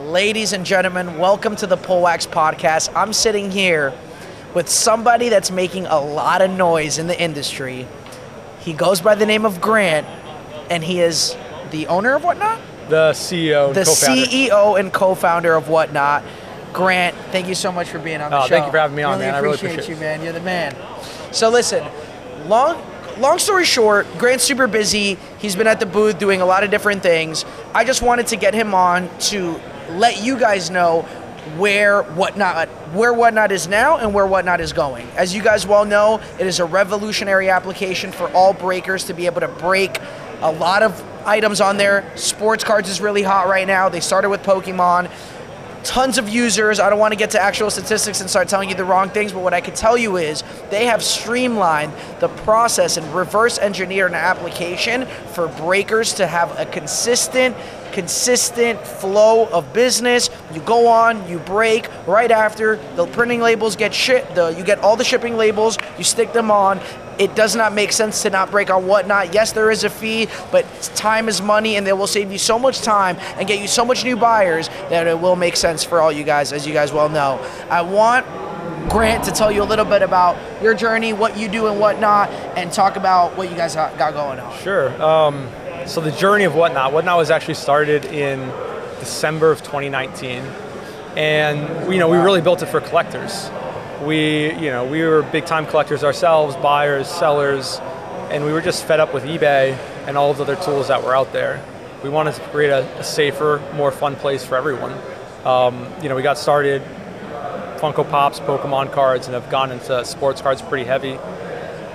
Ladies and gentlemen, welcome to the Wax Podcast. I'm sitting here with somebody that's making a lot of noise in the industry. He goes by the name of Grant, and he is the owner of Whatnot? The CEO, the co-founder. CEO and co-founder of Whatnot. Grant, thank you so much for being on the oh, show. Thank you for having me on, really man. I Appreciate really appreciate you, man. You're the man. So listen, long long story short, Grant's super busy. He's been at the booth doing a lot of different things. I just wanted to get him on to let you guys know where whatnot where whatnot is now and where whatnot is going. As you guys well know it is a revolutionary application for all breakers to be able to break a lot of items on there. Sports cards is really hot right now. They started with pokemon tons of users. I don't want to get to actual statistics and start telling you the wrong things, but what I can tell you is they have streamlined the process and reverse engineered an application for breakers to have a consistent consistent flow of business. You go on, you break right after the printing labels get shipped. The, you get all the shipping labels, you stick them on. It does not make sense to not break on whatnot. Yes, there is a fee, but time is money, and they will save you so much time and get you so much new buyers that it will make sense for all you guys, as you guys well know. I want Grant to tell you a little bit about your journey, what you do and whatnot, and talk about what you guys got going on. Sure. Um, so the journey of Whatnot, Whatnot was actually started in December of 2019, and you know we really built it for collectors. We, you know, we were big time collectors ourselves, buyers, sellers, and we were just fed up with eBay and all the other tools that were out there. We wanted to create a, a safer, more fun place for everyone. Um, you know, we got started Funko Pops, Pokemon cards, and have gone into sports cards pretty heavy.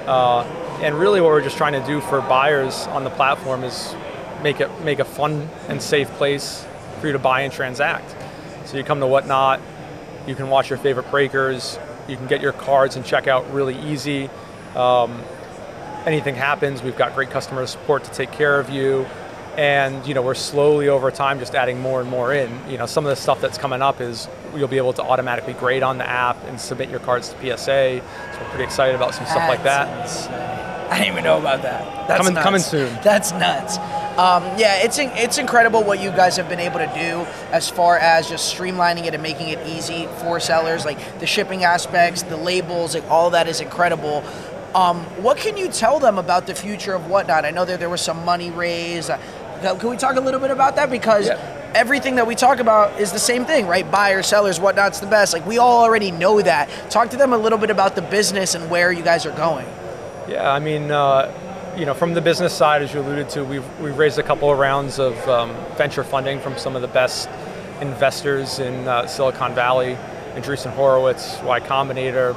Uh, and really, what we're just trying to do for buyers on the platform is make it make a fun and safe place for you to buy and transact. So you come to Whatnot, you can watch your favorite breakers, you can get your cards and check out really easy. Um, anything happens, we've got great customer support to take care of you. And you know we're slowly over time just adding more and more in. You know some of the stuff that's coming up is you'll be able to automatically grade on the app and submit your cards to PSA. So we're pretty excited about some stuff like that. I didn't even know about that. That's coming, nuts. coming soon. That's nuts. Um, yeah, it's it's incredible what you guys have been able to do as far as just streamlining it and making it easy for sellers. Like the shipping aspects, the labels, like all that is incredible. Um, what can you tell them about the future of whatnot? I know that there was some money raised. Uh, can we talk a little bit about that? Because yeah. everything that we talk about is the same thing, right? Buyers, sellers, whatnot's the best. Like we all already know that. Talk to them a little bit about the business and where you guys are going. Yeah, I mean, uh, you know, from the business side, as you alluded to, we've, we've raised a couple of rounds of um, venture funding from some of the best investors in uh, Silicon Valley, Andreessen Horowitz, Y Combinator,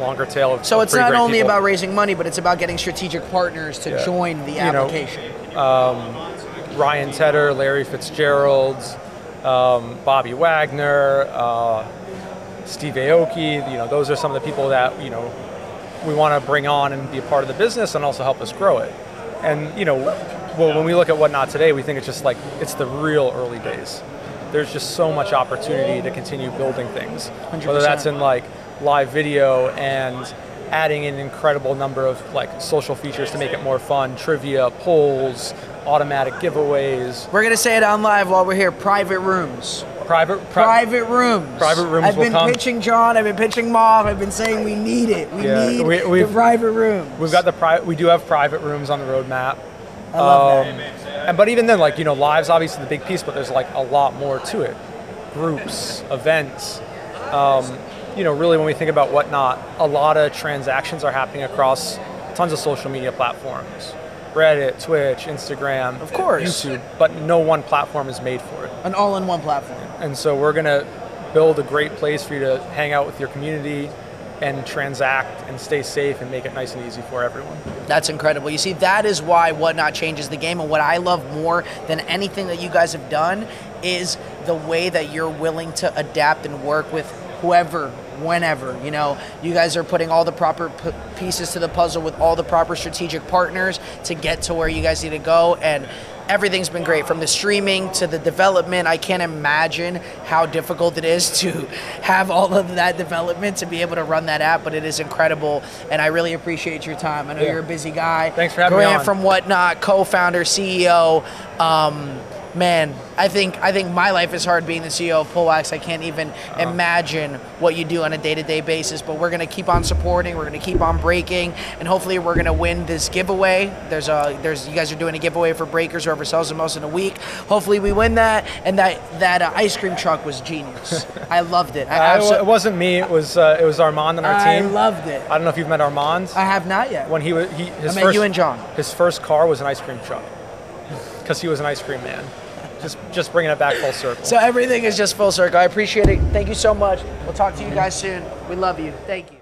longer tail of So it's not only people. about raising money, but it's about getting strategic partners to yeah. join the application. You know, um, Ryan Tedder, Larry Fitzgerald, um, Bobby Wagner, uh, Steve Aoki, you know, those are some of the people that, you know, we want to bring on and be a part of the business and also help us grow it. And you know, well, when we look at whatnot today, we think it's just like it's the real early days. There's just so much opportunity to continue building things, 100%. whether that's in like live video and adding an incredible number of like social features to make it more fun, trivia, polls, automatic giveaways. We're gonna say it on live while we're here. Private rooms. Private pri- private rooms. Private rooms. I've been come. pitching John. I've been pitching Mom. I've been saying we need it. We yeah, need we, the private rooms. We've got the private. We do have private rooms on the roadmap. I love um, that. And but even then, like you know, live's obviously the big piece, but there's like a lot more to it. Groups, events. Um, you know, really when we think about whatnot, a lot of transactions are happening across tons of social media platforms. Reddit, Twitch, Instagram, of course, YouTube, but no one platform is made for it. An all-in-one platform. And so we're going to build a great place for you to hang out with your community and transact and stay safe and make it nice and easy for everyone. That's incredible. You see, that is why Whatnot changes the game. And what I love more than anything that you guys have done is the way that you're willing to adapt and work with whoever, whenever. You know, you guys are putting all the proper p- pieces to the puzzle with all the proper strategic partners to get to where you guys need to go. And everything's been great from the streaming to the development. I can't imagine how difficult it is to have all of that development to be able to run that app, but it is incredible. And I really appreciate your time. I know yeah. you're a busy guy. Thanks for having Grant me on. from Whatnot, co founder, CEO. Um, man, I think I think my life is hard being the CEO of Pullwax. I can't even Uh-huh. imagine what you do on a day-to-day basis. But we're gonna keep on supporting. We're gonna keep on breaking, and hopefully we're gonna win this giveaway. There's a there's you guys are doing a giveaway for breakers whoever sells the most in a week. Hopefully we win that, and that that uh, ice cream truck was genius. I loved it. I, Uh, it, wasn't me. It was uh, it was Armand on our I team. I loved it. I don't know if you've met Armand. I have not yet. when he was he, his I met first you and John. his first car was an ice cream truck because he was an ice cream man. Just just bringing it back full circle. So everything is just full circle. I appreciate it. Thank you so much. We'll talk to you guys soon. We love you. Thank you.